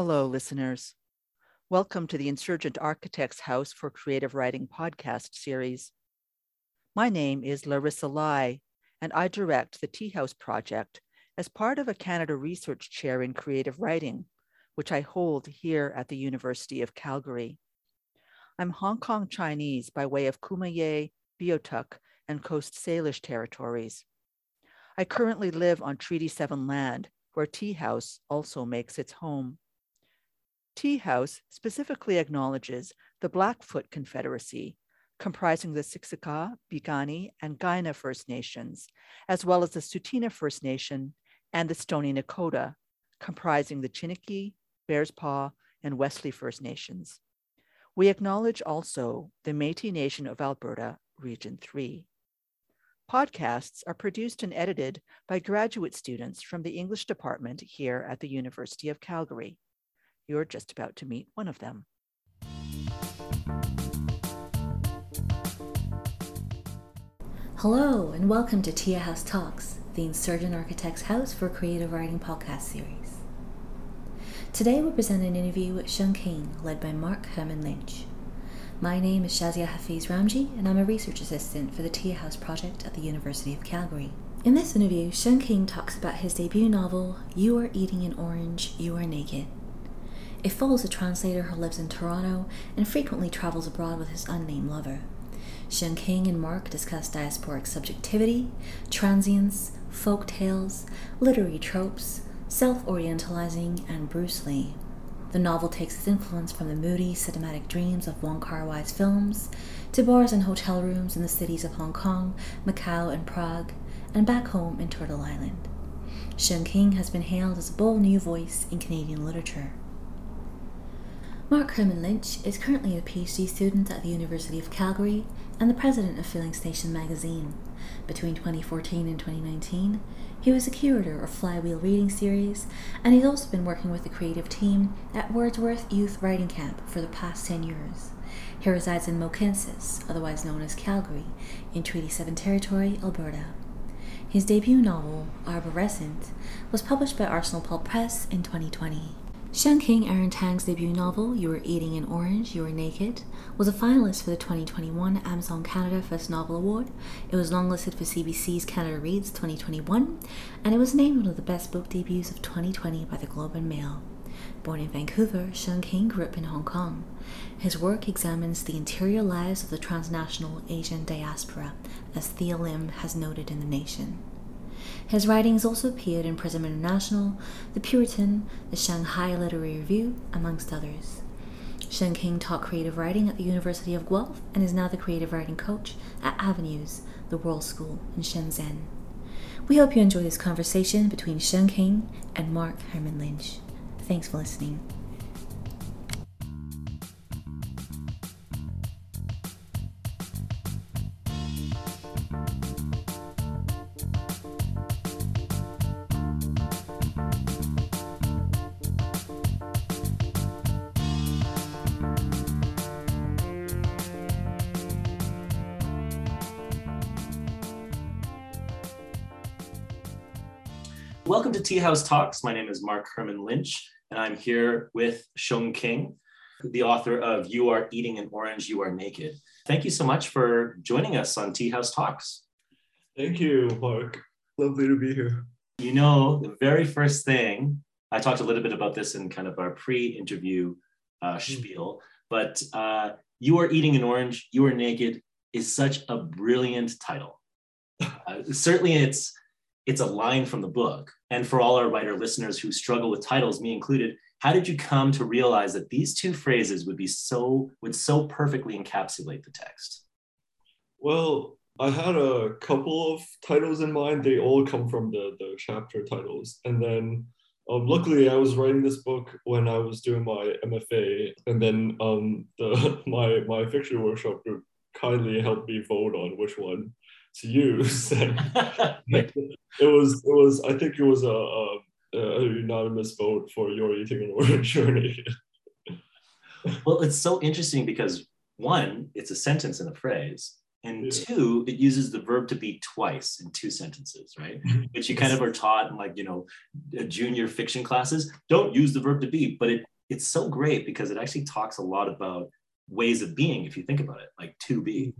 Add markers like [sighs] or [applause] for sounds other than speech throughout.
Hello, listeners. Welcome to the Insurgent Architects House for Creative Writing podcast series. My name is Larissa Lai, and I direct the Tea House Project as part of a Canada Research Chair in Creative Writing, which I hold here at the University of Calgary. I'm Hong Kong Chinese by way of Kumeyaay, Beothuk, and Coast Salish territories. I currently live on Treaty 7 land, where Tea House also makes its home. Tea House specifically acknowledges the Blackfoot Confederacy, comprising the Siksika, Piikani, and Kainai First Nations, as well as the Tsuut'ina First Nation and the Stoney Nakoda, comprising the Chiniki, Bearspaw, and Wesley First Nations. We acknowledge also the Métis Nation of Alberta, Region 3. Podcasts are produced and edited by graduate students from the English department here at the University of Calgary. You're just about to meet one of them. Hello, and welcome to Tea House Talks, the Insurgent Architects House for Creative Writing podcast series. Today, we present an interview with Sheung-King, led by Marc Herman Lynch. My name is Shazia Hafiz Ramji, and I'm a research assistant for the Tea House project at the University of Calgary. In this interview, Sheung-King talks about his debut novel, You Are Eating an Orange, You Are Naked, it follows a translator who lives in Toronto and frequently travels abroad with his unnamed lover. Sheung-King and Mark discuss diasporic subjectivity, transience, folk tales, literary tropes, self orientalizing, and Bruce Lee. The novel takes its influence from the moody, cinematic dreams of Wong Kar Wai's films to bars and hotel rooms in the cities of Hong Kong, Macau, and Prague, and back home in Turtle Island. Sheung-King has been hailed as a bold new voice in Canadian literature. Marc Herman Lynch is currently a PhD student at the University of Calgary and the president of Filling Station magazine. Between 2014 and 2019, he was a curator of Flywheel Reading Series, and he's also been working with the creative team at Wordsworth Youth Writing Camp for the past 10 years. He resides in Mohkinstsis, otherwise known as Calgary, in Treaty 7 Territory, Alberta. His debut novel, Arborescent, was published by Arsenal Pulp Press in 2020. Sheung-King Aaron Tang's debut novel, You Were Eating an Orange, You Were Naked, was a finalist for the 2021 Amazon Canada First Novel Award. It was longlisted for CBC's Canada Reads 2021, and it was named one of the best book debuts of 2020 by the Globe and Mail. Born in Vancouver, Sheung-King grew up in Hong Kong. His work examines the interior lives of the transnational Asian diaspora, as Thea Lim has noted in The Nation. His writings also appeared in Prism International, The Puritan, the Shanghai Literary Review, amongst others. Sheung-King taught creative writing at the University of Guelph and is now the creative writing coach at Avenues, the World School in Shenzhen. We hope you enjoy this conversation between Sheung-King and Marc Herman Lynch. Thanks for listening. Tea House Talks. My name is Marc Herman Lynch, and I'm here with Sheung-King, the author of You Are Eating an Orange, You Are Naked. Thank you so much for joining us on Tea House Talks. Thank you, Mark. Lovely to be here. You know, the very first thing, I talked a little bit about this in kind of our pre interview uh, hmm. spiel, but uh, You Are Eating an Orange, You Are Naked is such a brilliant title. [laughs] Uh, certainly, it's it's a line from the book. And for all our writer listeners who struggle with titles, me included, how did you come to realize that these two phrases would be so would so perfectly encapsulate the text? Well, I had a couple of titles in mind. They all come from the, the chapter titles. And then um, luckily I was writing this book when I was doing my MFA. And then um, the, [laughs] my, my fiction workshop group kindly helped me vote on which one to use. [laughs] [laughs] it was it was I think it was a, a, a unanimous vote for you're eating an orange or naked. well, it's so interesting because one, it's a sentence and a phrase, And Yeah. two, it uses the verb to be twice in two sentences, right? [laughs] Which you kind of are taught in like, you know, uh, junior fiction classes. Don't use the verb to be, but it it's so great because it actually talks a lot about ways of being if you think about it, like to be.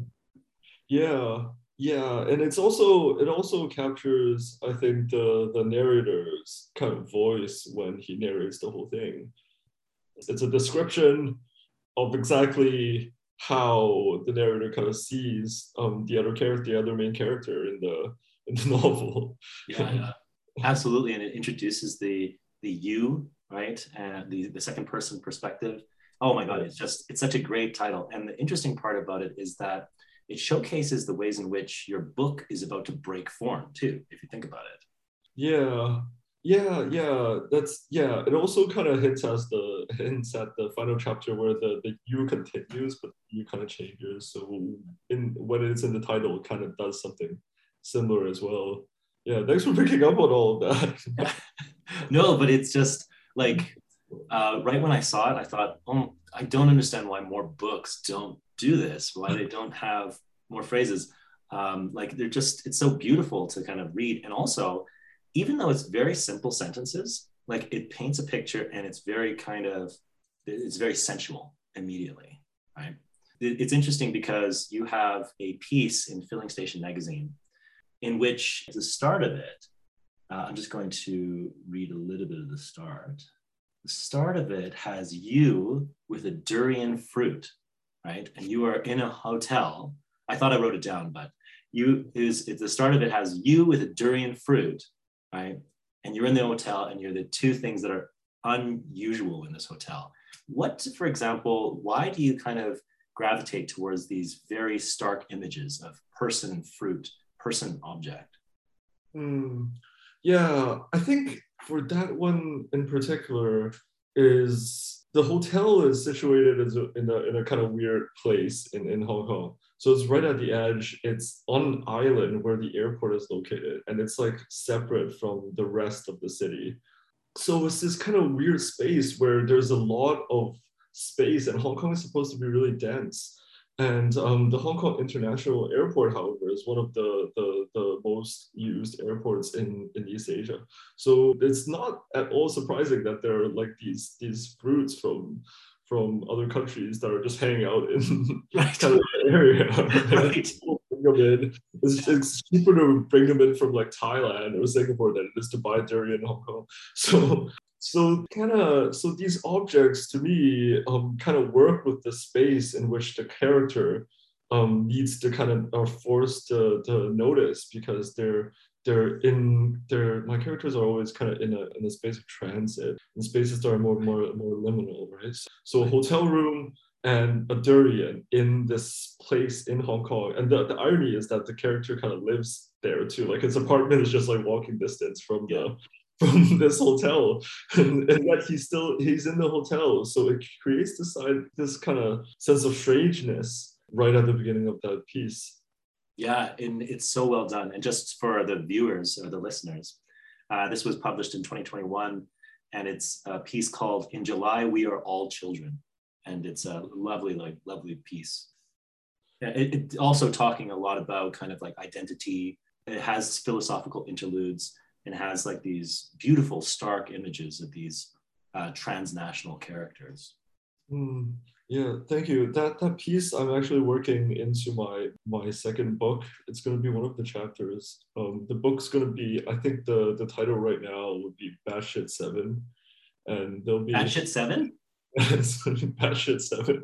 Yeah, yeah, and it's also it also captures I think the the narrator's kind of voice when he narrates the whole thing. It's a description of exactly how the narrator kind of sees um, the other character, the other main character in the [laughs] in the novel. Yeah, yeah. Absolutely. And it introduces the the you, right? And the, the second person perspective. Oh my God, it's just it's such a great title. And the interesting part about it is that it showcases the ways in which your book is about to break form too, if you think about it. Yeah, yeah, yeah. That's yeah. It also kind of hints us the hints at the final chapter where the the you continues, but you kind of changes. So in when it's in the title, it kind of does something similar as well. Yeah, thanks for picking up on all of that. [laughs] no, but it's just like uh, right when I saw it, I thought, oh, I don't understand why more books don't do this, why they don't have more phrases. Um, like they're just, it's so beautiful to kind of read. And also, even though it's very simple sentences, like it paints a picture and it's very kind of, it's very sensual immediately, right? It's interesting because you have a piece in Filling Station magazine in which the start of it, uh, I'm just going to read a little bit of the start. Start of it has you with a durian fruit, right? And you are in a hotel. I thought I wrote it down, but you is the start of it has you with a durian fruit, right? And you're in the hotel and you're the two things that are unusual in this hotel. What, for example, why do you kind of gravitate towards these very stark images of person, fruit, person, object? Hmm. Yeah, I think for that one in particular is the hotel is situated in a in a kind of weird place in in Hong Kong. So it's right at the edge. It's on an island where the airport is located, and it's like separate from the rest of the city. So it's this kind of weird space where there's a lot of space, and Hong Kong is supposed to be really dense. And um, the Hong Kong International Airport, however, is one of the, the, the most used airports in, in East Asia. So it's not at all surprising that there are like these these fruits from from other countries that are just hanging out in [laughs] Right. kind of the area. Right. [laughs] Bring them in. It's, it's cheaper to bring them in from like Thailand or Singapore than it is to buy durian in Hong Kong. So so kind of so these objects to me um, kind of work with the space in which the character um, needs to kind of are forced to, to notice because they're they're in they're my characters are always kind of in a in a space of transit. And spaces that are more more more liminal right? So a hotel room and a durian in this place in Hong Kong. And the, the irony is that the character kind of lives there too. Like his apartment is just like walking distance from the from [laughs] this hotel and, and yet he's still he's in the hotel so it creates this this kind of sense of strangeness right at the beginning of that piece Yeah, and it's so well done. And just for the viewers or the listeners, uh, this was published in 2021, and it's a piece called "In July We Are All Children," and it's a lovely, like, lovely piece. Yeah, It, it also talking a lot about kind of like identity. It has philosophical interludes and has like these beautiful, stark images of these uh, transnational characters. Hmm. yeah thank you that that piece i'm actually working into my my second book it's going to be one of the chapters um the book's going to be i think the the title right now would be batshit seven and there'll be Batshit Seven. [laughs] it's going to be batshit seven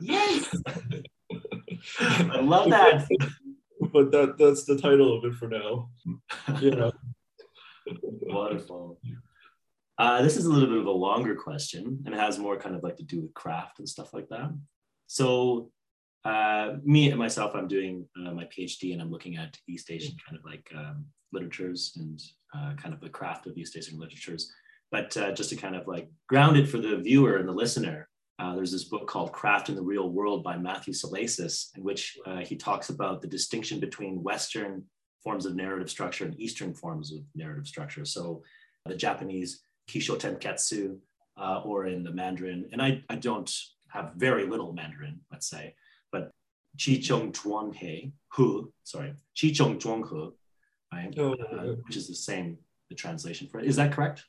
Yes, [laughs] I love that. but that that's the title of it for now yeah Wonderful. Uh, this is a little bit of a longer question and it has more kind of like to do with craft and stuff like that. So, uh, me and myself, I'm doing uh, my PhD and I'm looking at East Asian kind of like um, literatures and uh, kind of the craft of East Asian literatures. But uh, just to kind of like ground it for the viewer and the listener, uh, there's this book called Craft in the Real World by Matthew Salesses, in which he talks about the distinction between Western forms of narrative structure and Eastern forms of narrative structure. So the Japanese Kishōtenketsu uh, or in the Mandarin, and I, I don't have very little Mandarin, let's say, but Qi Chong Zhuang He, Hu, sorry, Qi Chong right? Oh, Uh, which is the same, the translation for it. Is that correct?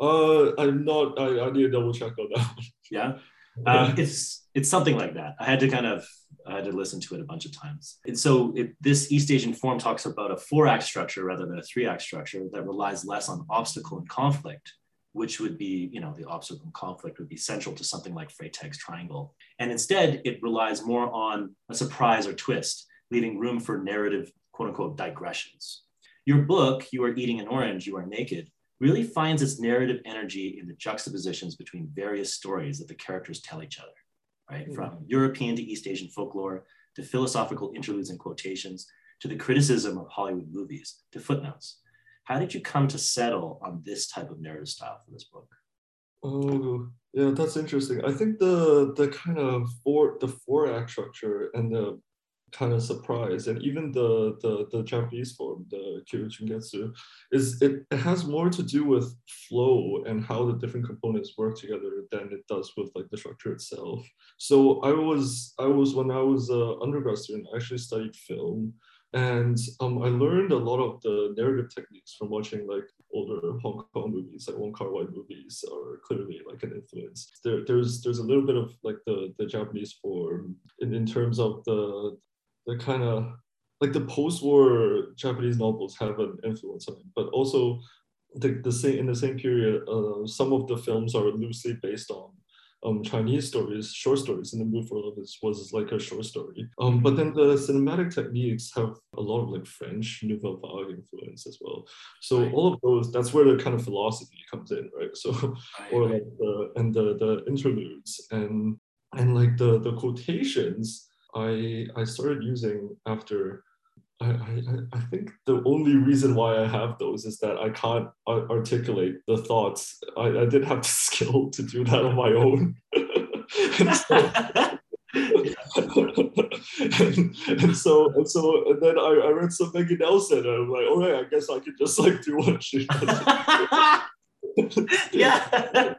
Uh, I'm not. I, I need to double check on that. Yeah. Um, it's it's something like that. I had to kind of I had to listen to it a bunch of times. And so it, this East Asian form talks about a four act structure rather than a three act structure that relies less on obstacle and conflict, which would be you know the obstacle and conflict would be central to something like Freytag's triangle. And instead, it relies more on a surprise or twist, leaving room for narrative quote unquote digressions. Your book, You Are Eating an Orange, You Are Naked, really finds its narrative energy in the juxtapositions between various stories that the characters tell each other, right? Mm. From European to East Asian folklore, to philosophical interludes and quotations, to the criticism of Hollywood movies, to footnotes. How did you come to settle on this type of narrative style for this book? Oh, yeah, that's interesting. I think the the kind of four the four act structure and the kind of surprise and even the the, the Japanese form, the Kyojingetsu, is it, it has more to do with flow and how the different components work together than it does with like the structure itself. So I was I was when I was a undergrad student, I actually studied film. And um, I learned a lot of the narrative techniques from watching like older Hong Kong movies, like Wong Kar Wai movies, are clearly like an influence. There, there's there's a little bit of like the the Japanese form in, in terms of the the kind of like the post-war Japanese novels have an influence on it, but also the, the same in the same period, uh, some of the films are loosely based on um, Chinese stories, short stories. In the Mood for Love is, was like a short story. Um, but then the cinematic techniques have a lot of like French Nouvelle Vague influence as well. So Right. all of those, that's where the kind of philosophy comes in, right? So [laughs] or Right, like the and the the interludes and and like the the quotations I I started using after I, I I think the only reason why I have those is that I can't articulate the thoughts. I, I didn't have the [laughs] skill to do that on my own. [laughs] and, so, and, [laughs] and so and so and then I, I read some Maggie Nelson and I'm like, all right, I guess I could just like do what she does. yeah.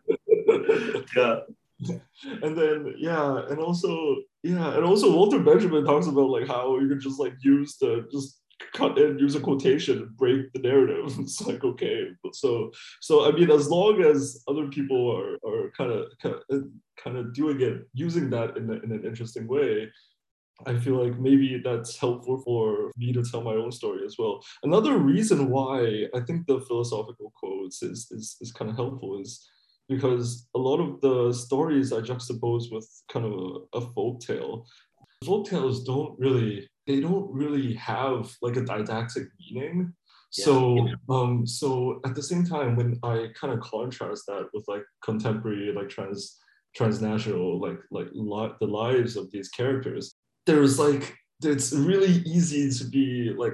yeah. [laughs] and then yeah and also yeah and also walter benjamin talks about like how you can just like use the just cut and use a quotation and break the narrative [laughs] it's like okay so so i mean as long as other people are are kind of kind of uh, doing it using that in, in an interesting way I feel like maybe that's helpful for me to tell my own story as well. Another reason why I think the philosophical quotes is is, is kind of helpful is because a lot of the stories are juxtaposed with kind of a, a folk tale. Folk tales don't really they don't really have like a didactic meaning. So um so at the same time when I kind of contrast that with like contemporary like trans transnational like like li- the lives of these characters there's like it's really easy to be like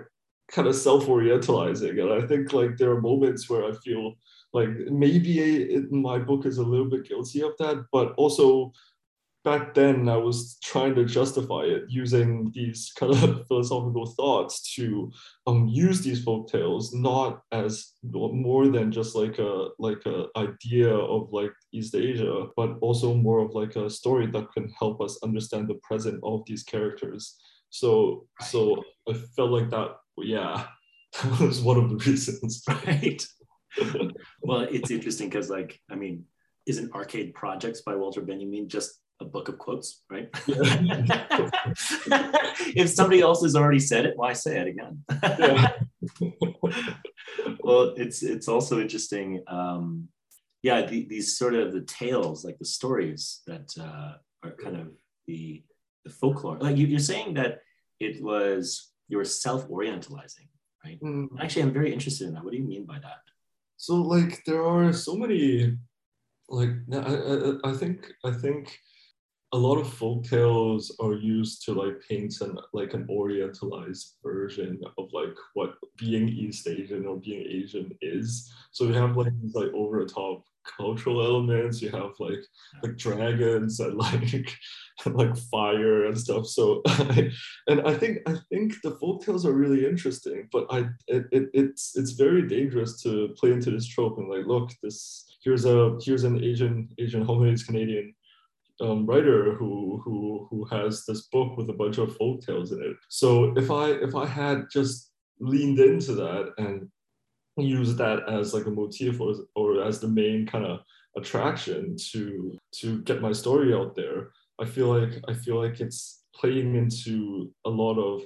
kind of self-orientalizing and i think like there are moments where i feel like maybe it, my book is a little bit guilty of that but also back then i was trying to justify it using these kind of [laughs] philosophical thoughts to um, use these folk tales not as more than just like a like a idea of like east asia but also more of like a story that can help us understand the present of these characters so so i felt like that yeah [laughs] that was one of the [laughs] reasons Right. Well, it's interesting because, like, I mean, isn't Arcade Projects by Walter Benjamin just a book of quotes, right? [laughs] if somebody else has already said it, why say it again? Yeah. [laughs] well, it's it's also interesting. Um, yeah, the, these sort of the tales, like the stories that uh, are kind of the the folklore. Like you, you're saying that it was you were self-orientalizing, right? Mm. Actually, I'm very interested in that. What do you mean by that? So like there are so many like I, I, I think i think a lot of folk tales are used to like paint an like an orientalized version of like what being east asian or being asian is. So you have like these like over the top cultural elements you have like like dragons and [laughs] like like fire and stuff so [laughs] and i think i think the folk tales are really interesting but i it, it, it's it's very dangerous to play into this trope and like look this here's a here's an asian asian home canadian um, writer who who who has this book with a bunch of folk tales in it. So if I if I had just leaned into that and used that as like a motif or, or as the main kind of attraction to to get my story out there, I feel like I feel like it's playing into a lot of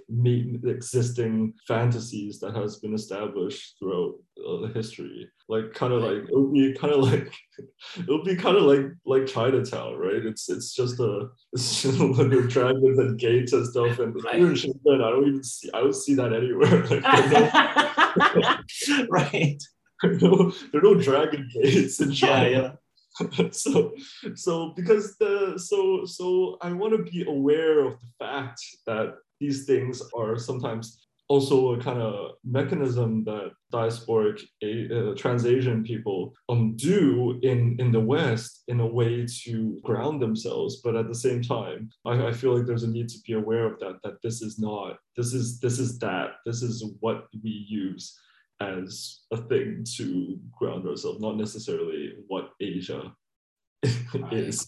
existing fantasies that has been established throughout uh, the history. Like kind of like it would be kind of like [laughs] it would be kind of like like chinatown right? It's it's just a it's just a dragons and gates and stuff and right. [laughs] i don't even see i don't see that anywhere. [laughs] Like, [laughs] right there are, no, there are no dragon gates in china yeah, yeah. [laughs] so so because the so so i want to be aware of the fact that these things are sometimes also a kind of mechanism that diasporic uh, trans-asian people um, do in, in the west in a way to ground themselves but at the same time I, I feel like there's a need to be aware of that that this is not this is this is that this is what we use as a thing to ground ourselves, not necessarily what Asia [laughs] right. is.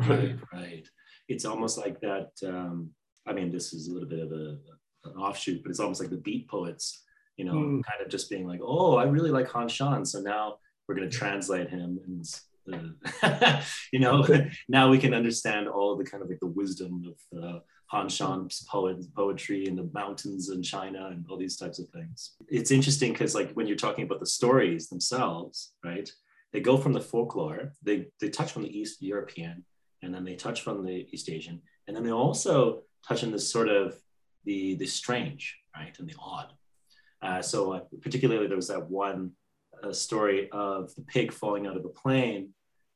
Right, right. It's almost like that. Um, I mean, this is a little bit of a, an offshoot, but it's almost like the beat poets, you know, mm. kind of just being like, oh, I really like Han Shan. So now we're going to translate him and uh, [laughs] you know, [laughs] now we can understand all the kind of like the wisdom of uh, Han Shan's poet, poetry and the mountains in China and all these types of things. It's interesting because like when you're talking about the stories themselves, right? They go from the folklore, they, they touch from the East European, and then they touch from the East Asian, and then they also touch on this sort of the, the strange, right? And the odd. Uh, so uh, particularly there was that one uh, story of the pig falling out of a plane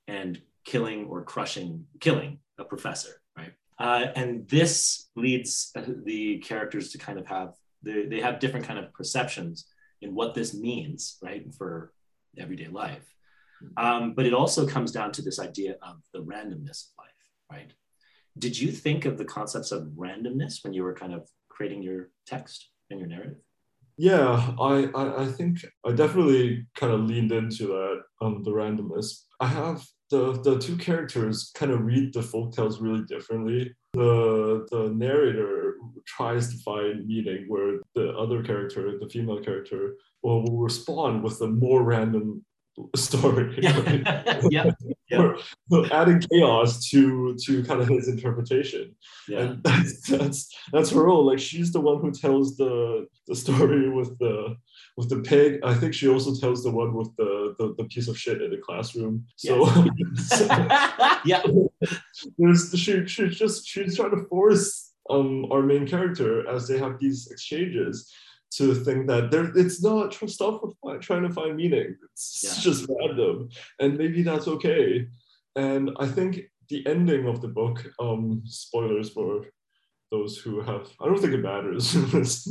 and killing or crushing, killing a professor, right? Uh, and this leads uh, the characters to kind of have they, they have different kind of perceptions in what this means, right, for everyday life. Um, but it also comes down to this idea of the randomness of life, right? Did you think of the concepts of randomness when you were kind of creating your text and your narrative? Yeah, I, I, I think I definitely kind of leaned into that, um, the randomness. I have the the two characters kind of read the folk tales really differently. The the narrator tries to find meaning, where the other character, the female character, will, will respond with a more random [laughs] story. yeah. [laughs] yeah. adding chaos to to kind of his interpretation. Yeah. And [laughs] that's, that's that's her role. Like she's the one who tells the the story with the with the pig. I think she also tells the one with the the, the piece of shit in the classroom. So, so yeah, there's she she just she's trying to force um our main character as they have these exchanges to think that there it's not stop trying to find meaning. It's yeah. just random, and maybe that's okay. And I think the ending of the book, um, spoilers for those who have, I don't think it matters. [laughs]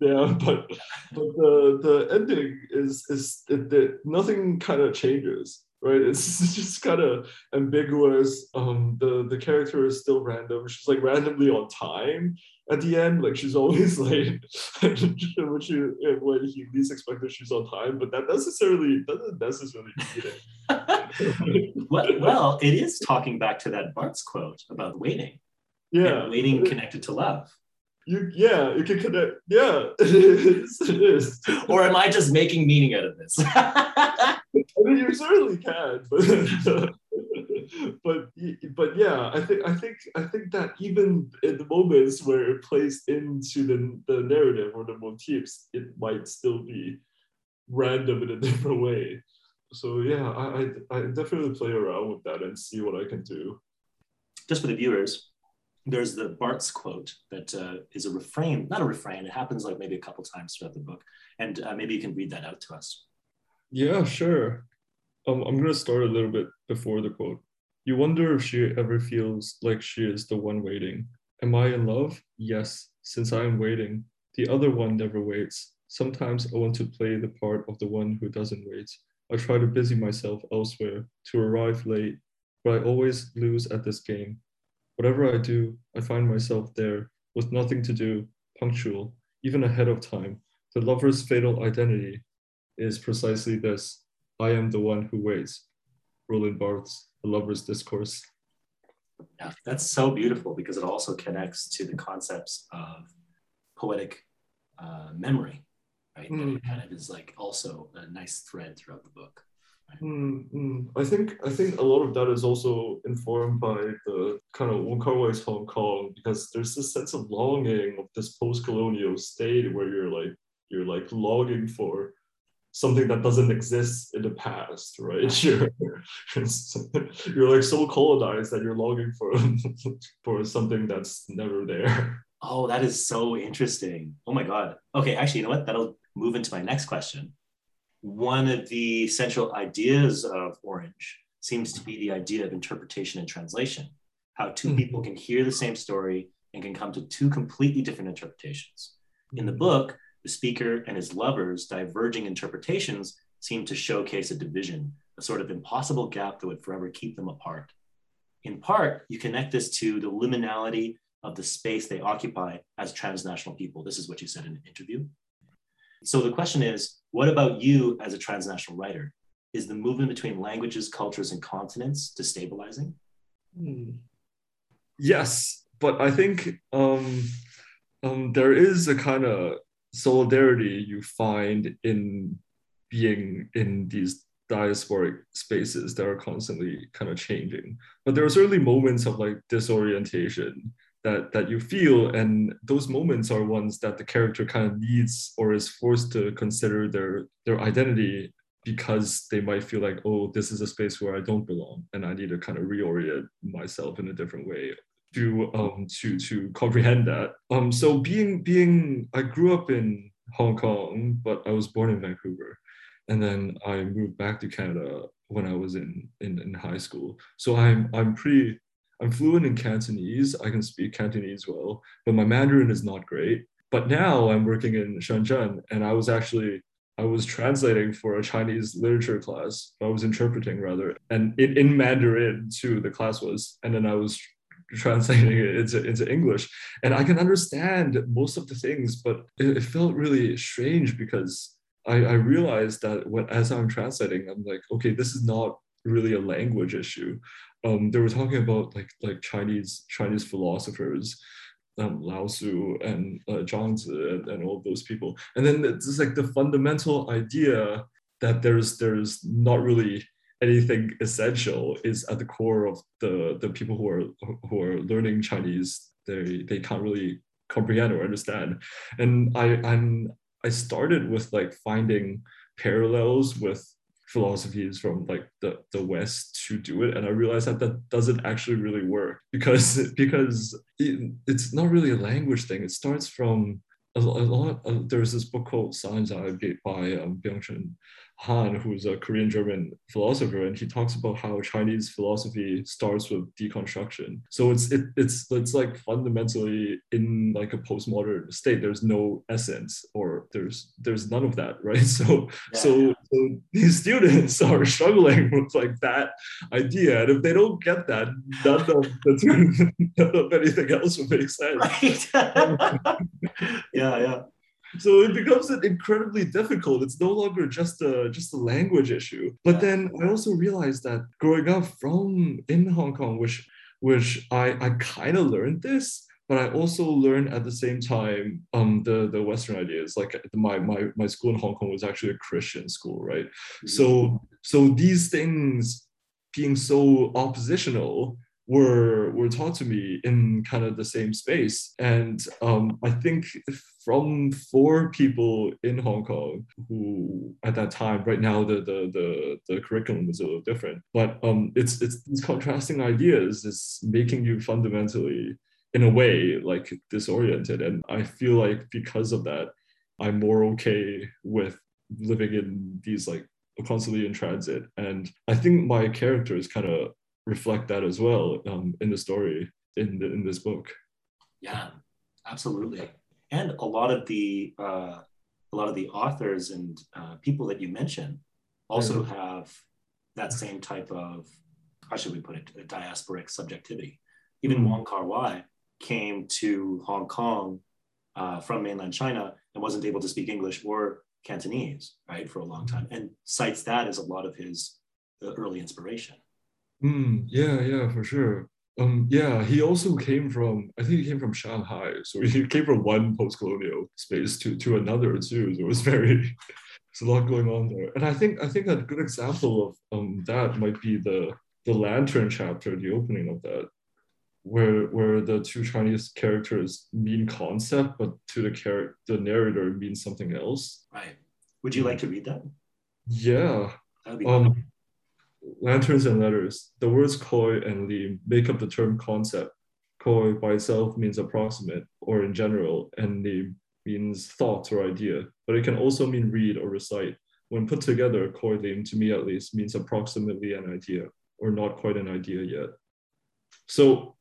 yeah, but but the the ending is is it, it nothing kind of changes right? It's, it's [laughs] just kind of ambiguous. Um, the the character is still random. She's like randomly on time at the end. Like she's always [laughs] late when she when he least expected she's on time. But that necessarily doesn't necessarily mean it. [laughs] well, well, it is talking back to that Barthes quote about waiting. Yeah, waiting connected to love. You, yeah, you can connect. Yeah, it is. [laughs] It is. or am I just making meaning out of this? I mean, you certainly can, but but but yeah, I think I think I think that even in the moments where it plays into the the narrative or the motifs, it might still be random in a [laughs] different way. So yeah, I I, I definitely play around with that and see what I can do. Just for the viewers, there's the Barthes quote that uh, is a refrain, not a refrain. It happens like maybe a couple times throughout the book, and uh, maybe you can read that out to us. Yeah, sure. Um, I'm going to start a little bit before the quote. You wonder if she ever feels like she is the one waiting. Am I in love? Yes, since I am waiting. The other one never waits. Sometimes I want to play the part of the one who doesn't wait. I try to busy myself elsewhere, to arrive late, but I always lose at this game. Whatever I do, I find myself there, with nothing to do, punctual, even ahead of time. The lover's fatal identity is precisely this I am the one who waits. Roland Barthes, The Lover's Discourse. Yeah, that's so beautiful because it also connects to the concepts of poetic uh, memory, right? Mm. That kind of is like also a nice thread throughout the book. Right? Mm, I think I think a lot of that is also informed by the kind of Wong Kar Wai's Hong Kong because there's this sense of longing of this post-colonial state where you're like you're like longing for something that doesn't exist in the past, right? [laughs] You're, you're like so colonized that you're longing for [laughs] for something that's never there. Oh, that is so interesting. Oh my God. Okay, actually, you know what? That'll move into my next question. One of the central ideas of Orange seems to be the idea of interpretation and translation, how 2 mm-hmm. people can hear the same story and can come to two completely different interpretations. In the book, the speaker and his lover's diverging interpretations seem to showcase a division, a sort of impossible gap that would forever keep them apart. In part, you connect this to the liminality of the space they occupy as transnational people. This is what you said in an interview. So the question is what about you as a transnational writer? Is the movement between languages, cultures, and continents destabilizing? Hmm. Yes, but I think um, um, there is a kind of solidarity you find in being in these diasporic spaces that are constantly kind of changing. But there are certainly moments of like disorientation that that you feel, and those moments are ones that the character kind of needs or is forced to consider their their identity because they might feel like, oh, this is a space where I don't belong, and I need to kind of reorient myself in a different way to um to to comprehend that. Um, so being being I grew up in Hong Kong, but I was born in Vancouver, and then I moved back to Canada when I was in in, in high school. So I'm I'm pretty I'm fluent in Cantonese. I can speak Cantonese well, but my Mandarin is not great. But now I'm working in Shenzhen, and I was actually I was translating for a Chinese literature class. I was interpreting rather, and in, in Mandarin too. The class was, and then I was translating it into, into English. And I can understand most of the things, but it, it felt really strange because I, I realized that when as I'm translating, I'm like, okay, this is not really a language issue. Um, they were talking about like like Chinese Chinese philosophers, um, Lao Tzu and uh, and, and all those people. And then it's like the fundamental idea that there's there's not really anything essential is at the core of the the people who are who are learning Chinese. They they can't really comprehend or understand. And I I'm I started with like finding parallels with philosophies from like the, the west to do it and i realized that that doesn't actually really work because [laughs] because it, it's not really a language thing it starts from a, a lot of, there's this book called Shanzhai by um, Byung-Chul Han, who's a Korean German philosopher, and he talks about how Chinese philosophy starts with deconstruction. So it's it, it's it's like fundamentally in like a postmodern state. There's no essence, or there's there's none of that, right? [laughs] So yeah. so, so these students [laughs] are struggling with like that idea, and if they don't get that, none of the [laughs] none of anything else will make sense. Right. yeah, yeah so it becomes incredibly difficult it's no longer just a just a language issue but then i also realized that growing up from in hong kong which which i i kind of learned this but I also learned at the same time um, the the Western ideas. Like my my my school in Hong Kong was actually a Christian school, right? Mm-hmm. So so these things being so oppositional were were taught to me in kind of the same space and um, i think from four people in hong kong who at that time right now the the the, the curriculum is a little different but um, it's it's these contrasting ideas is making you fundamentally in a way like disoriented and i feel like because of that i'm more okay with living in these like constantly in transit and i think my character is kind of reflect that as well um, in the story in the, in this book. Yeah, absolutely. And a lot of the uh, a lot of the authors and uh, people that you mentioned also yeah. have that same type of how should we put it a diasporic subjectivity. Even mm-hmm. Wong Kar Wai came to Hong Kong uh, from mainland China and wasn't able to speak English or Cantonese, right, for a long time, and cites that as a lot of his early inspiration. Mm, yeah, yeah, for sure. Um, yeah, he also came from, I think he came from Shanghai. So [laughs] he came from one post-colonial space to, to another too. So it was very, [laughs] there's a lot going on there. And I think, I think a good example of um, that might be the, the lantern chapter, the opening of that, where, where the two Chinese characters mean concept, but to the char- the narrator means something else. Right. Would you like to read that? Yeah. That'd be Um, lanterns and letters. The words koi and li make up the term concept. Koi by itself means approximate or in general, and li means thought or idea, but it can also mean read or recite. When put together, koi lim, to me at least, means approximately an idea or not quite an idea yet. So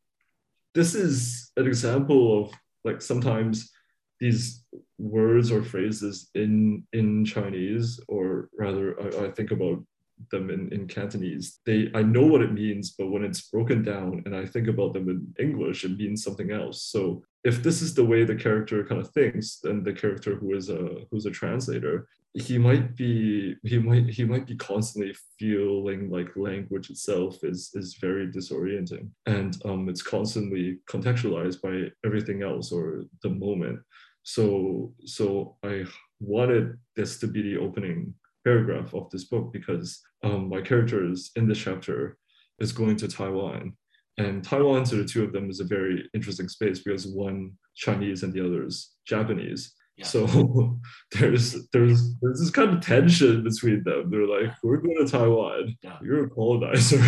this is an example of like sometimes these words or phrases in in Chinese, or rather, I, I think about them in, in Cantonese. They I know what it means, but when it's broken down and I think about them in English, it means something else. So if this is the way the character kind of thinks, then the character who is a who's a translator, he might be he might he might be constantly feeling like language itself is is very disorienting and um, it's constantly contextualized by everything else or the moment so so i wanted this to be the opening paragraph of this book because um, my characters in this chapter is going to taiwan and taiwan to the two of them is a very interesting space because one chinese and the other is japanese Yeah. so [laughs] there's there's there's this kind of tension between them they're like we're going to taiwan Yeah. you're a colonizer [laughs]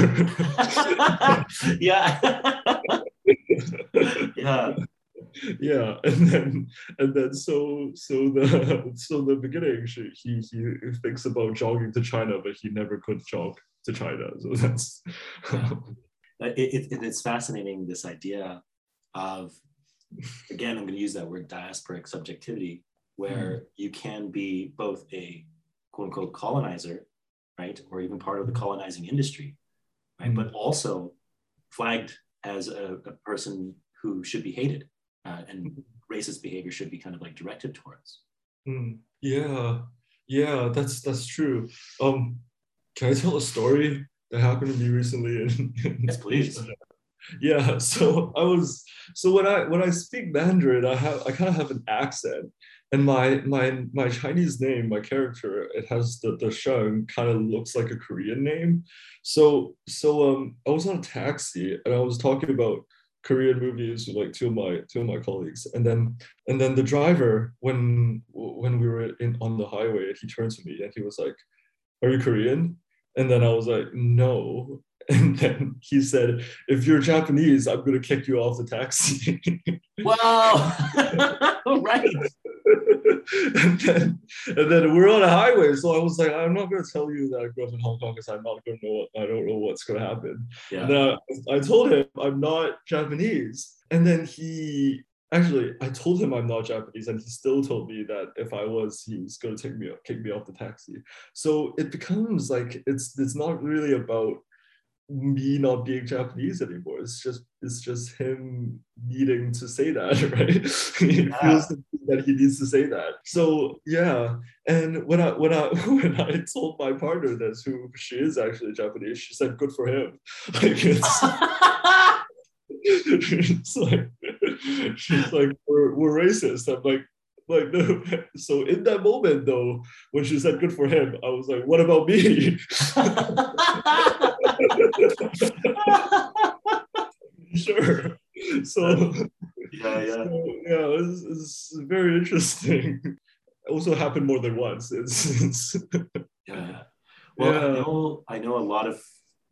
yeah. [laughs] yeah. Yeah [laughs] and then and then so so the [laughs] so the beginning she, he he thinks about jogging to china but he never could jog to china so [laughs] that's Yeah. It, it, it- it's fascinating this idea of again i'm going to use that word diasporic subjectivity where you can be both a quote unquote colonizer right or even part of the colonizing industry right Mhm. but also flagged as a, a person who should be hated uh, and racist behavior should be kind of like directed towards. Mm, yeah. Yeah that's that's true. Um can i tell a story that happened to me recently? In, [laughs] yes please. Yeah so i was so when i when i speak mandarin i have i kind of have an accent. And my my my chinese name my character it has the the sheng kind of looks like a korean name. So so um i was on a taxi and i was talking about korean movies with like two of my two of my colleagues. And then and then the driver when when we were in on the highway he turned to me and he was like are you korean? And then i was like no. [laughs] And then he said, if you're Japanese, I'm to kick you off the taxi. [laughs] wow [laughs] right [laughs] and then and then we're on a highway. So I was like, I'm not going to tell you that I grew up in Hong Kong because I'm not going to know what, I don't know what's going to happen. yeah And I, I told him I'm not Japanese. And then he actually, I told him I'm not Japanese, and he still told me that if I was, he was going to take me kick me off the taxi. So it becomes like it's it's not really about me not being Japanese anymore. It's just it's just him needing to say that, [laughs] right? he Yeah. feels that he needs to say that. So yeah. And when I when I [laughs] when I told my partner this, who she is actually Japanese, she said, "Good for him." [laughs] Like it's, it's like she's like, "We're we're racist." I'm like. Like no, [laughs] so in that moment though, when she said "good for him," I was like, "What about me?" [laughs] sure. So yeah [laughs] yeah so, yeah, it's, it's very interesting. Also happened more than once. It's, it's Yeah. Well, I know I know a lot of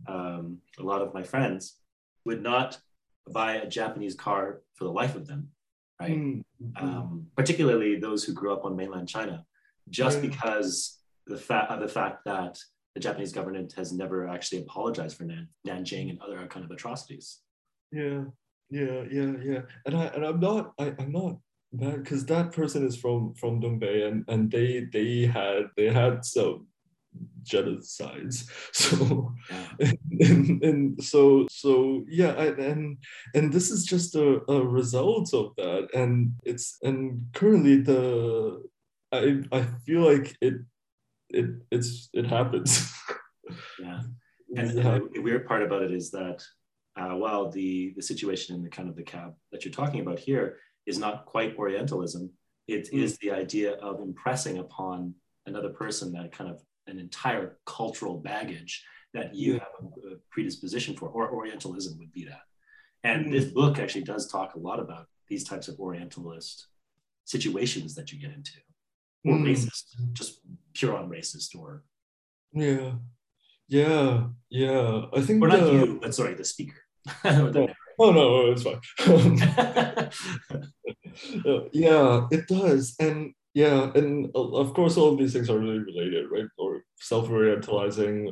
um, a lot of my friends would not buy a Japanese car for the life of them, right? Mm, Um, particularly those who grew up on mainland China, just Yeah. because the fact of the fact that the Japanese government has never actually apologized for Nan- Nanjing and other kind of atrocities. yeah, yeah, yeah, yeah. And I and I'm not I, I'm not because that person is from from Dongbei and and they they had they had some genocides. [laughs] So Yeah. [laughs] and, and so so yeah I, and and this is just a, a result of that and it's and currently the i i feel like it it it's it happens [laughs] Yeah. And Yeah. the weird part about it is that uh, while the the situation in the kind of the cab that you're talking about here is not quite Orientalism, it mm. is the idea of impressing upon another person that kind of an entire cultural baggage that you have a, predisposition for, or Orientalism would be that. And mm. this book actually does talk a lot about these types of Orientalist situations that you get into, or mm. racist, just pure on racist, or yeah, yeah, yeah. I think or not the, you, but sorry, the speaker. [laughs] oh, oh no, it's fine. [laughs] [laughs] yeah, it does, and yeah, and uh, of course, all of these things are really related, right? Or self-orientalizing,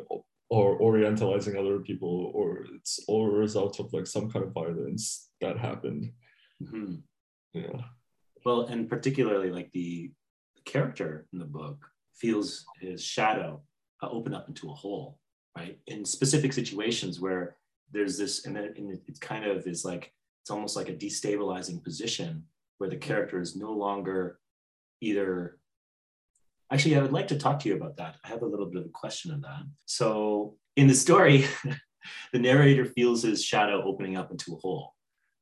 or orientalizing other people, or it's all a result of like some kind of violence that happened. Mm-hmm. Yeah. Well, and particularly like the, the character in the book feels his shadow uh, open up into a hole, right? In specific situations where there's this, and then and it kind of is like it's almost like a destabilizing position where the character is no longer either Actually, I would like to talk to you about that. I have a little bit of a question on that. So, in the story, [laughs] the narrator feels his shadow opening up into a hole.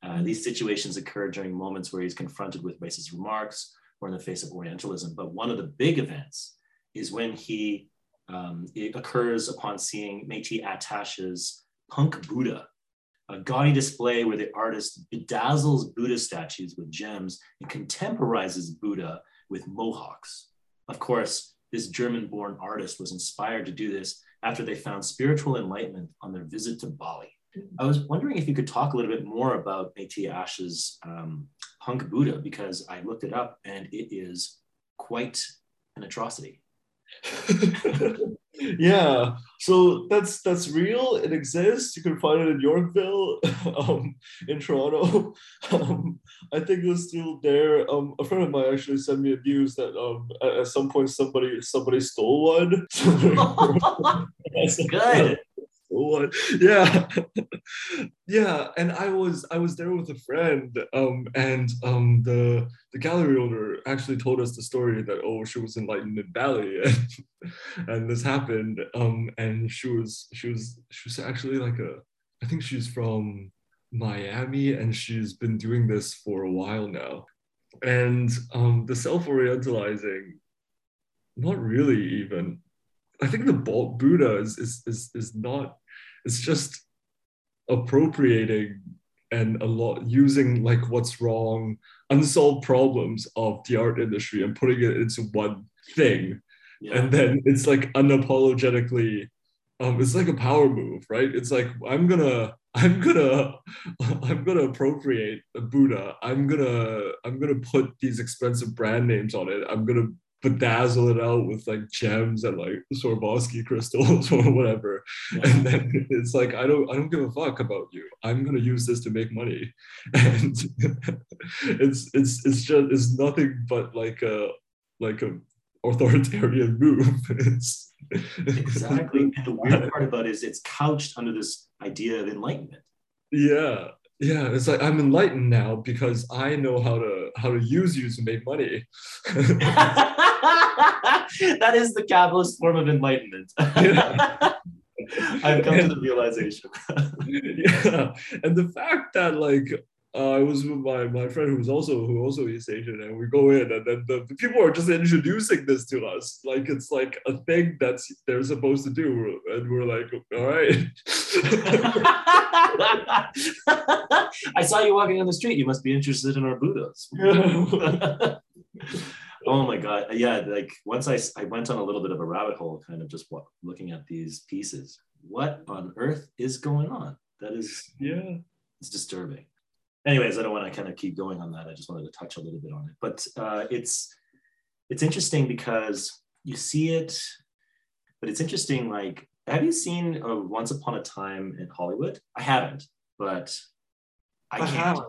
Uh, these situations occur during moments where he's confronted with racist remarks or in the face of Orientalism. But one of the big events is when he um, it occurs upon seeing Métis Atash's Punk Buddha, a gaudy display where the artist bedazzles Buddha statues with gems and contemporizes Buddha with mohawks. Of course, this German born artist was inspired to do this after they found spiritual enlightenment on their visit to Bali. I was wondering if you could talk a little bit more about Métis Atash's um, Punk Buddha because I looked it up and it is quite an atrocity. [laughs] yeah. So that's that's real. It exists. You can find it in yorkville [laughs] um, in toronto. [laughs] Um, i think it's still there. Um, a friend of mine actually sent me a news that um, at, at some point somebody somebody stole one. That's [laughs] good one. Yeah. [laughs] yeah. And I was I was there with a friend. Um, and um the the gallery owner actually told us the story that oh she was enlightened in Bali [laughs] and, and this happened. Um, and she was she was she was actually like a I think she's from Miami and she's been doing this for a while now. And um the self-orientalizing, not really even. I think the Buddha is, is, is, is not it's just appropriating and a lot using like what's wrong unsolved problems of the art industry and putting it into one thing. Yeah. and then it's like unapologetically um it's like a power move right? It's like i'm gonna i'm gonna [laughs] i'm gonna appropriate a buddha. I'm gonna i'm gonna put these expensive brand names on it. I'm gonna bedazzle it out with like gems and like Swarovski crystals [laughs] or whatever. And then it's like I don't I don't give a fuck about you. I'm gonna use this to make money. [laughs] And it's it's it's just it's nothing but like a like a authoritarian [laughs] move. It's, exactly. And the weird part about it is it's couched under this idea of enlightenment. Yeah yeah it's like i'm enlightened now because i know how to how to use you to make money. [laughs] That is the capitalist form of enlightenment. [laughs] I've come to the realization. [laughs] Yeah. And the fact that like uh, I was with my, my friend who's also who also East Asian, and we go in, and then the, the, people are just introducing this to us, like it's like a thing that's they're supposed to do, and we're like, all right. [laughs] I saw you walking on the street. You must be interested in our Buddhas. [laughs] oh my god, yeah! Like once I I went on a little bit of a rabbit hole, kind of just what, looking at these pieces. What on earth is going on? That is yeah, it's disturbing anyways, I don't want to kind of keep going on that. I just wanted to touch a little bit on it. But uh, it's it's interesting because you see it, but it's interesting. Like, have you seen uh, Once Upon a Time in Hollywood? I haven't, but I, I have.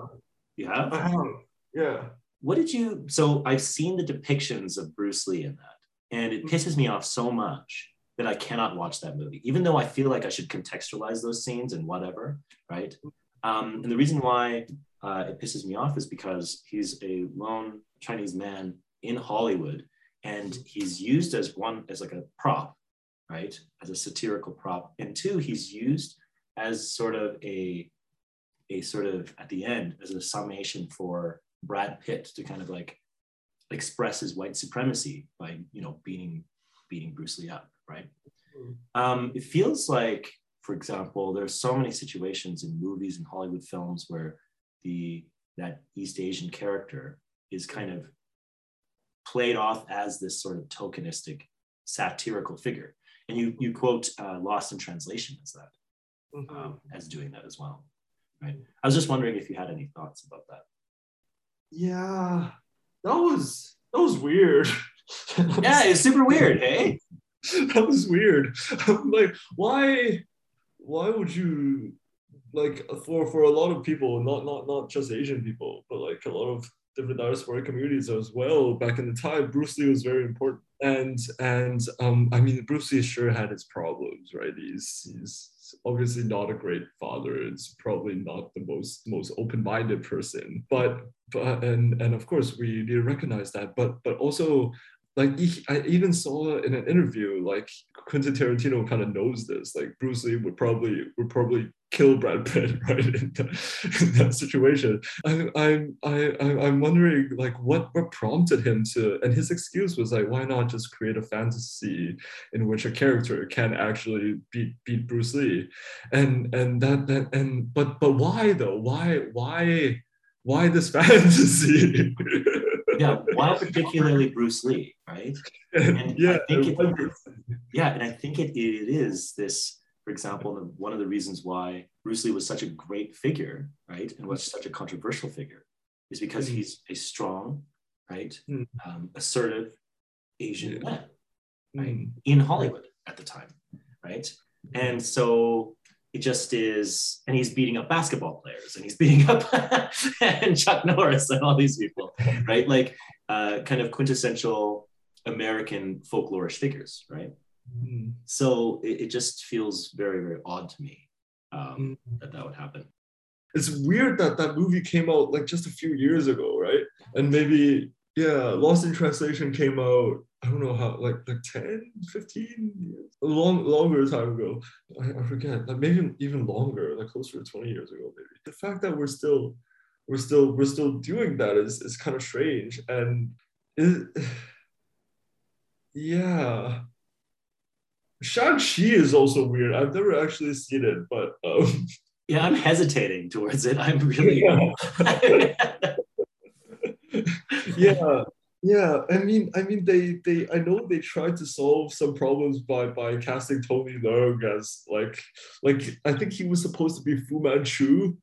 You have? I have. Yeah. What did you? So I've seen the depictions of Bruce Lee in that, and it pisses me off so much that I cannot watch that movie, even though I feel like I should contextualize those scenes and whatever, right? Um, and the reason why uh, it pisses me off is because he's a lone Chinese man in Hollywood, and he's used as one as like a prop, right, as a satirical prop, and two, he's used as sort of a a sort of at the end as a summation for Brad Pitt to kind of like express his white supremacy by you know beating beating Bruce Lee up, right? Um, it feels like, for example, there's so many situations in movies and Hollywood films where the that East Asian character is kind of played off as this sort of tokenistic satirical figure. And you you quote uh, Lost in Translation as that, Mhm. um, as doing that as well, right? I was just wondering if you had any thoughts about that. yeah, that was that was weird. [laughs] Yeah, it's super weird, hey? [laughs] that was weird. I'm [laughs] like, why, why would you, like, for for a lot of people, not not not just Asian people, but like a lot of different diaspora communities as well. Back in the time, Bruce Lee was very important, and and um, I mean, Bruce Lee sure had his problems, right? He's he's obviously not a great father. It's probably not the most most open minded person, but but and and of course we need to recognize that, but but also like I even saw in an interview like Quentin Tarantino kind of knows this. Like Bruce Lee would probably would probably kill Brad Pitt [laughs] right in, that- in that situation. I'm I'm I'm wondering like what what prompted him to and his excuse was like why not just create a fantasy in which a character can actually beat beat Bruce Lee? And and that that and but but why though? Why why why this [laughs] fantasy Yeah, why particularly Bruce Lee, right? And yeah, I think it- Yeah, and I think it, it is this, for example, the- one of the reasons why Bruce Lee was such a great figure, right, and was such a controversial figure, is because Mm. he's a strong, right, Mm. um, assertive Asian Yeah. man right? Mm. in Hollywood at the time, right? And so it just is, and he's beating up basketball players, and he's [laughs] beating up and Chuck Norris and all these people, right? Like uh, kind of quintessential American folklorish figures, right? Mm. So it, it just feels very, very odd to me um, Mm. that that would happen. it's weird that that movie came out like just a few years ago, right? And maybe yeah, Lost in Translation came out I don't know how like like 10, 15 years, a long longer time ago. I, I forget, like maybe even longer, like closer to 20 years ago, maybe. The fact that we're still we're still we're still doing that is is kind of strange and it, [sighs] yeah. Shang-Chi is also weird. I've never actually seen it, but um, [laughs] Yeah, I'm hesitating towards it. I'm really. [laughs] yeah [laughs] [laughs] yeah yeah. i mean i mean they they i know they tried to solve some problems by by casting tony leung as like like i think he was supposed to be fu manchu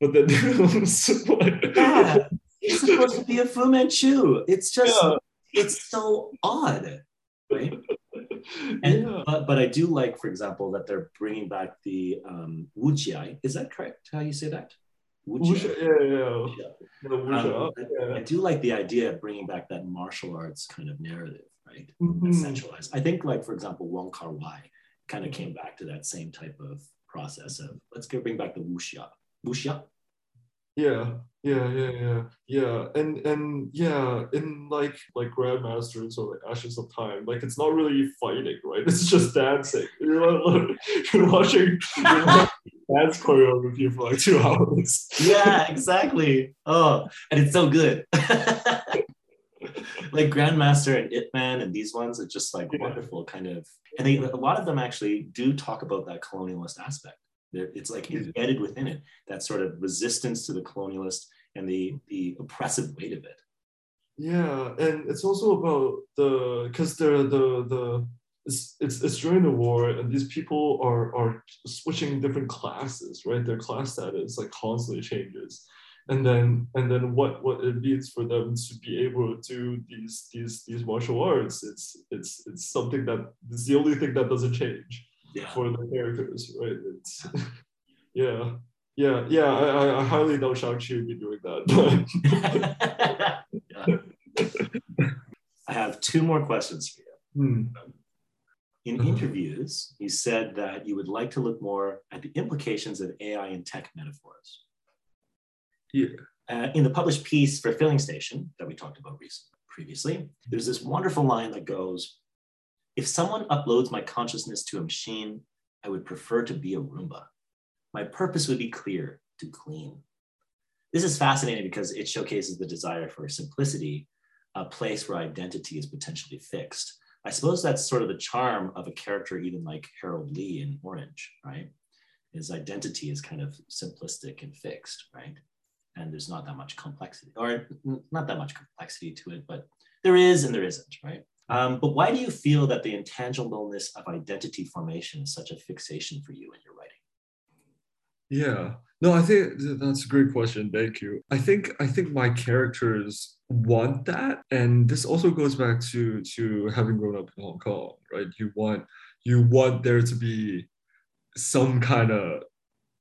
but then [laughs] yeah, he's supposed to be a Fu Manchu. It's just, Yeah. it's so odd, right? [laughs] And yeah. but but I do like, for example, that they're bringing back the um, wujiai. Is that correct? How you say that? Wuxia, yeah, yeah, yeah. No, Wuxia, Um, I yeah. do like the idea of bringing back that martial arts kind of narrative, right? Mhm. Centralized. I think, like for example, Wong Kar Wai kind of came back to that same type of process of let's go bring back the wuxia. Wuxia. Yeah, yeah, yeah, yeah, yeah, and and yeah, in like like Grandmasters or like Ashes of Time, like it's not really fighting, right? [laughs] It's just dancing. You're not, [laughs] you're watching, you're [laughs] watching dance choreography for like two [laughs] hours. yeah, exactly. Oh, and it's so good. [laughs] like Grandmaster and Ip Man and these ones are just like Yeah. wonderful kind of, and they a lot of them actually do talk about that colonialist aspect. They're, it's like embedded within it that sort of resistance to the colonialist and the the oppressive weight of it. Yeah, and it's also about the because the the the it's, it's it's during the war and these people are are switching different classes, right? Their class status like constantly changes, and then and then what what it means for them to be able to do these these these martial arts, it's it's it's something that it's the only thing that doesn't change Yeah. for the characters, right? It's [laughs] yeah. Yeah, yeah, I, I- highly doubt Shang-Chi would be doing that. [laughs] [laughs] I have two more questions for you. Hmm. In Mhm. interviews, you said that you would like to look more at the implications of AI and tech metaphors. Yeah. Uh, in the published piece for Filling Station that we talked about recently, previously, there's this wonderful line that goes, if someone uploads my consciousness to a machine, I would prefer to be a Roomba. My purpose would be clear to clean. This is fascinating because it showcases the desire for simplicity, a place where identity is potentially fixed. I suppose that's sort of the charm of a character, even like Harold Lee in Orange, right? His identity is kind of simplistic and fixed, right? And there's not that much complexity, or not that much complexity to it, but there is and there isn't, right? Um, but why do you feel that the intangibleness of identity formation is such a fixation for you in your writing? Yeah, no, I think that's a great question. Thank you. I think I think my characters want that, and this also goes back to to having grown up in Hong Kong, right? You want you want there to be some kind of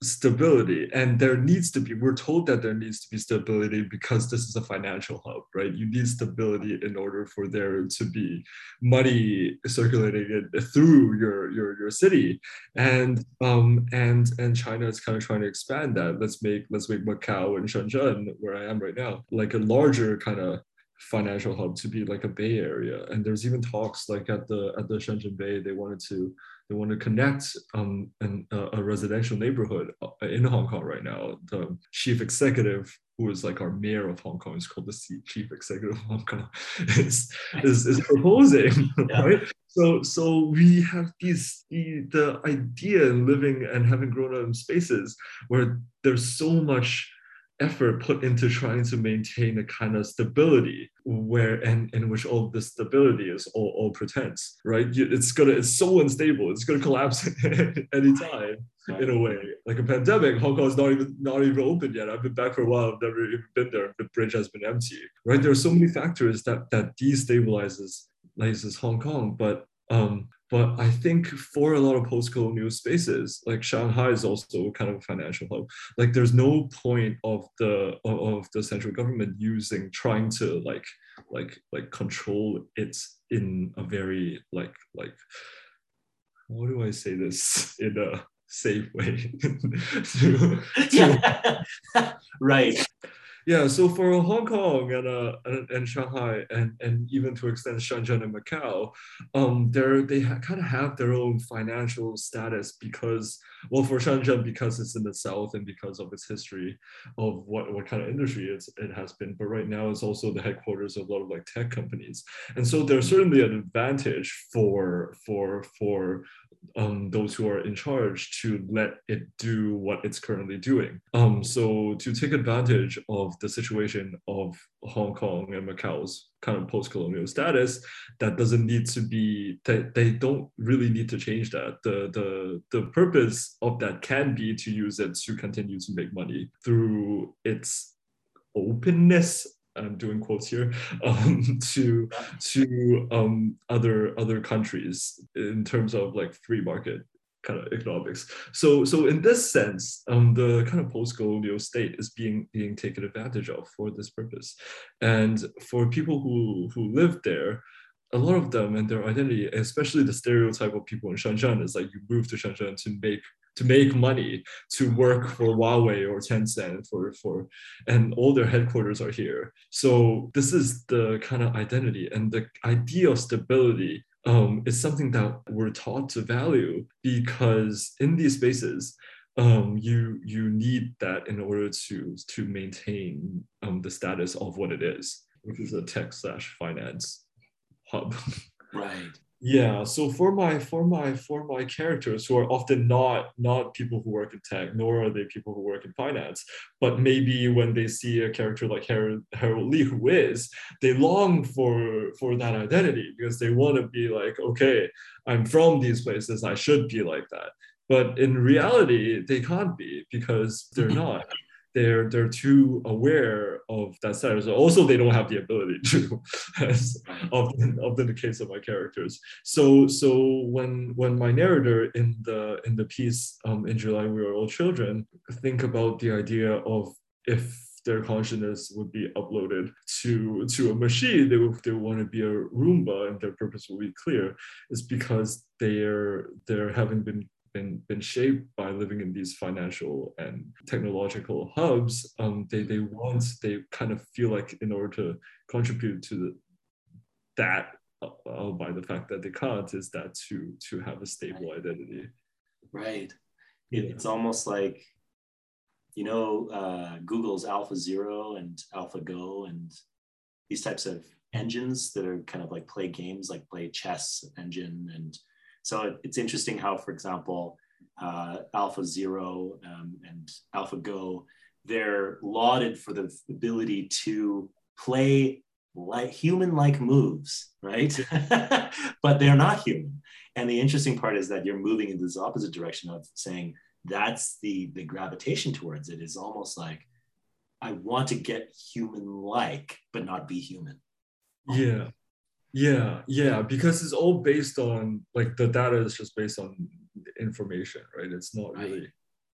stability and there needs to be we're told that there needs to be stability because this is a financial hub right? You need stability in order for there to be money circulating through your your your city. And um and and china is kind of trying to expand that. Let's make let's make macau and shenzhen where i am right now like a larger kind of financial hub to be like a bay area. And there's even talks like at the at the shenzhen bay they wanted to they want to connect um, an, uh, a residential neighborhood uh, in Hong Kong right now. The chief executive, who is like our mayor of Hong Kong, is called the chief executive of Hong Kong, [laughs] is, is, is proposing, [laughs] yeah. right? So, so we have these the, the idea in living and having grown up in spaces where there's so much effort put into trying to maintain a kind of stability where and in which all the stability is all, all pretense right? It's gonna it's so unstable it's gonna collapse [laughs] anytime in a way. Like a pandemic hong kong is not even not even open yet. I've been back for a while i've never even been there. The bridge has been empty right? There are so many factors that that destabilizes hong kong but um but I think for a lot of post-colonial spaces, like Shanghai is also kind of a financial hub. Like there's no point of the of the central government using trying to like like like control it in a very like like how do I say this [laughs] in a safe way? [laughs] to, to, [laughs] right yeah, so for Hong Kong and uh, and, and, Shanghai and and even to extent Shenzhen and Macau, um, they're they kind of have their own financial status because well for Shenzhen because it's in the south and because of its history of what what kind of industry it's, it has been. But right now it's also the headquarters of a lot of like tech companies, and so there's certainly an advantage for for for um, those who are in charge to let it do what it's currently doing. Um, so to take advantage of the situation of Hong Kong and Macau's kind of post-colonial status, that doesn't need to be that they, don't really need to change that. The the the purpose of that can be to use it to continue to make money through its openness and I'm doing quotes here [laughs] um, to to um, other other countries in terms of like free market kind of economics. So so in this sense, um, the kind of post-colonial state is being being taken advantage of for this purpose, and for people who who live there. A lot of them and their identity, especially the stereotype of people in Shenzhen, is like you move to Shenzhen to make to make money to work for Huawei or Tencent for for and all their headquarters are here. So this is the kind of identity and the idea of stability um, is something that we're taught to value because in these spaces um, you you need that in order to to maintain um, the status of what it is, which is a tech slash finance hub. [laughs] Right yeah so for my for my for my characters who are often not not people who work in tech nor are they people who work in finance but maybe when they see a character like harold, harold lee who is they long for for that identity because they want to be like okay i'm from these places i should be like that. But in reality they can't be because they're [laughs] not they're they're too aware of that status. Also, they don't have the ability to, [laughs] as often often the case of my characters. So so when when my narrator in the in the piece um, in July we are all children think about the idea of if their consciousness would be uploaded to to a machine they would they want to be a roomba and their purpose will be clear is because they're they're having been been been shaped by living in these financial and technological hubs, um, they they want they kind of feel like in order to contribute to the, that uh, uh, by the fact that they can't is that to to have a stable identity. Right. It, yeah. It's almost like you know, uh, Google's Alpha Zero and AlphaGo and these types of engines that are kind of like play games, like play chess engine. And so it's interesting how, for example, uh, Alpha Zero um, and AlphaGo, they're lauded for the ability to play like human-like moves, right? [laughs] but they're not human. And the interesting part is that you're moving in this opposite direction of saying that's the the gravitation towards it is almost like I want to get human-like, but not be human. Yeah. Yeah, yeah, because it's all based on like the data is just based on information, right? It's not really right.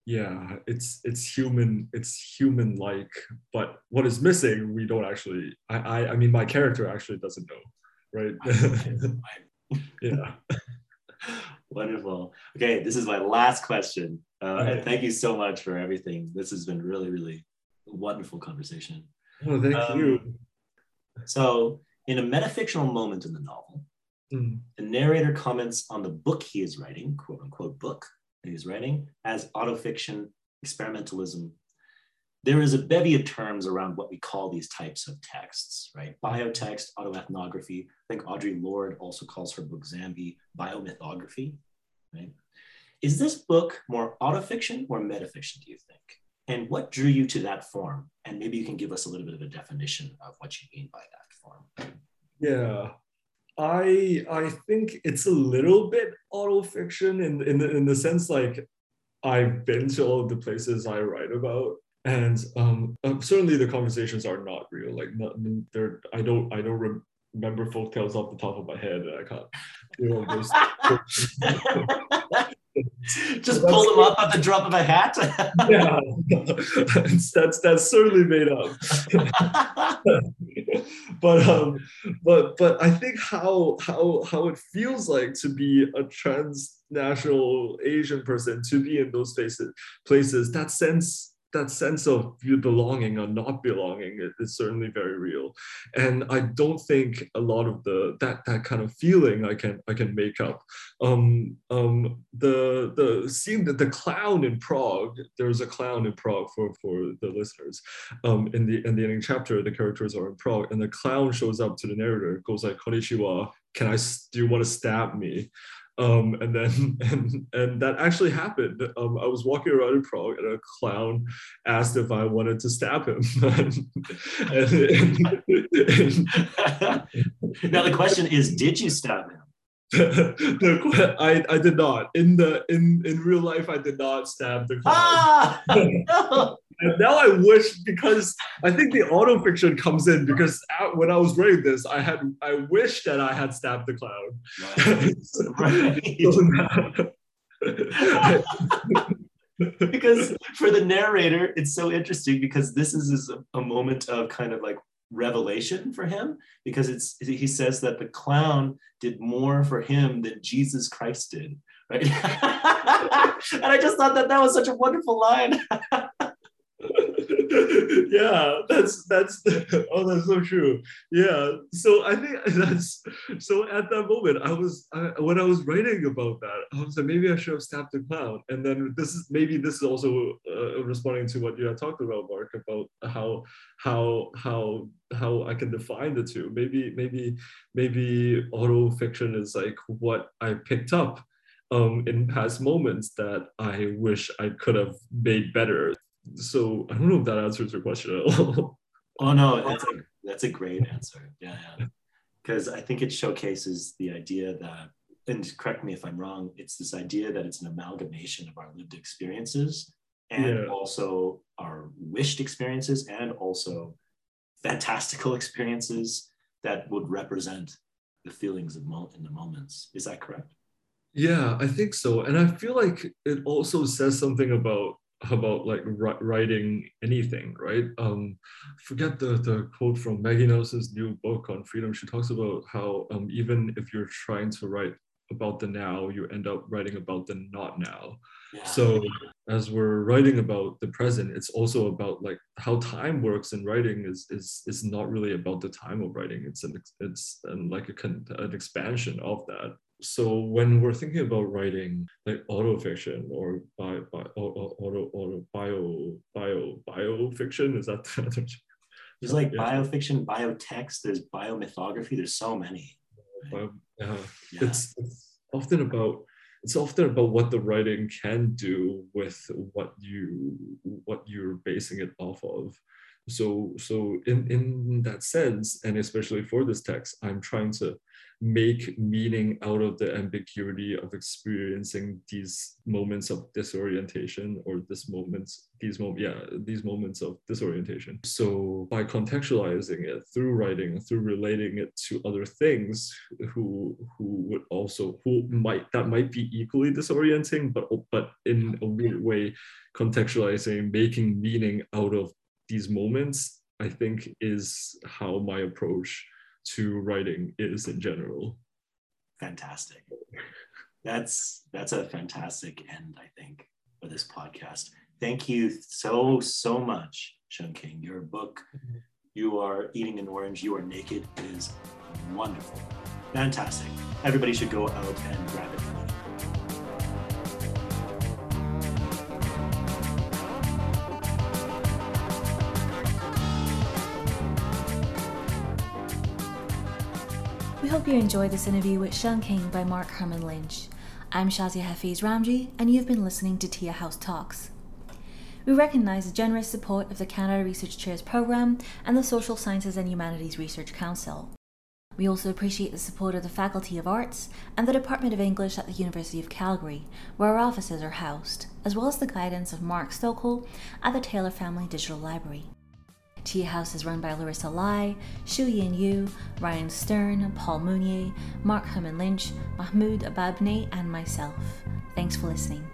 yeah, it's it's human, it's human like, but what is missing, we don't actually I I, I mean my character actually doesn't know, right? [laughs] yeah. [laughs] Wonderful. Okay, this is my last question. Uh, okay. And thank you so much for everything. This has been really, really wonderful conversation. Oh, thank um, you. So in a metafictional moment in the novel, mm. the narrator comments on the book he is writing, quote unquote book that he's writing, as autofiction, experimentalism. There is a bevy of terms around what we call these types of texts, right? Biotext, autoethnography. I think Audre Lorde also calls her book Zami biomythography, right? Is this book more autofiction or metafiction, do you think? And what drew you to that form? And maybe you can give us a little bit of a definition of what you mean by that form. Yeah, I I think it's a little bit autofiction in in the, in the sense like I've been to all of the places I write about, and um, uh, certainly the conversations are not real. Like not, they're I don't I don't remember folk tales off the top of my head. I can't. Know, [laughs] [laughs] [laughs] Just pull them up at the drop of a hat. [laughs] yeah, that's that's certainly made up. [laughs] but um, but but I think how how how it feels like to be a transnational Asian person to be in those places places that sense that sense of belonging or not belonging is certainly very real. And i don't think a lot of the that that kind of feeling i can i can make up. Um um the the scene that the clown in prague there's a clown in prague for for the listeners. Um in the in the ending chapter the characters are in prague and the clown shows up to the narrator goes like konnichiwa can i do you want to stab me um, and then [laughs] and and that actually happened. Um, I was walking around in Prague, and a clown asked if I wanted to stab him. [laughs] and, and, [laughs] now the question is, did you stab him? [laughs] the, I, I did not in the in in real life I did not stab the clown. Ah, [laughs] no. And now I wish because I think the auto fiction comes in because when I was writing this, I had I wish that I had stabbed the clown. [laughs] because for the narrator, it's so interesting because this is, a moment of kind of like revelation for him because it's he says that the clown did more for him than Jesus Christ did right [laughs] and I just thought that that was such a wonderful line [laughs] yeah, that's that's oh, that's so true. Yeah, so I think [laughs] that's so. At that moment, I was I, when I was writing about that, I was like, maybe I should have stabbed the clown. And then this is maybe this is also uh, responding to what you had talked about, Marc, about how how how how I can define the two. Maybe maybe maybe auto fiction is like what I picked up um, in past moments that I wish I could have made better so I don't know if that answers your question at all. [laughs] oh no, [laughs] that's a that's a great answer. Yeah, yeah. Because I think it showcases the idea that, and correct me if I'm wrong, it's this idea that it's an amalgamation of our lived experiences and yeah. also our wished experiences and also fantastical experiences that would represent the feelings of mo- in the moments. Is that correct? Yeah, I think so. And I feel like it also says something about about like writing anything, right? Um, forget the, the quote from Maggie Nelson's new book on freedom. She talks about how um, even if you're trying to write about the now, you end up writing about the not now. So as we're writing about the present, it's also about like how time works in writing is is is not really about the time of writing. It's an it's an, like a, an expansion of that. so when we're thinking about writing like autofiction or by by auto auto bio bio bio fiction is that [laughs] there's like yeah. biofiction biotext there's biomythography there's so many bio, yeah. It's, it's often about it's often about what the writing can do with what you what you're basing it off of so so in in that sense and especially for this text i'm trying to make meaning out of the ambiguity of experiencing these moments of disorientation or this moments these moments yeah these moments of disorientation. So by contextualizing it through writing through relating it to other things who who would also who might that might be equally disorienting but but in a weird way contextualizing making meaning out of these moments i think is how my approach to writing is in general. Fantastic. That's that's a fantastic end i think for this podcast. Thank you so so much Sheung-King. Your book you are eating an orange you are naked is wonderful. Fantastic. Everybody should go out and grab it hope you enjoyed this interview with Sheung-King by Marc Herman Lynch. I'm Shazia Hafiz Ramji, and you've been listening to Tea House Talks. We recognise the generous support of the Canada Research Chairs Programme and the Social Sciences and Humanities Research Council. We also appreciate the support of the Faculty of Arts and the Department of English at the University of Calgary, where our offices are housed, as well as the guidance of Mark Stokel at the Taylor Family Digital Library. Tea House is run by Larissa Lai, Shu Yin Yu, Ryan Stern, Paul Mounier, Marc Herman Lynch, Mahmoud Ababne, and myself. Thanks for listening.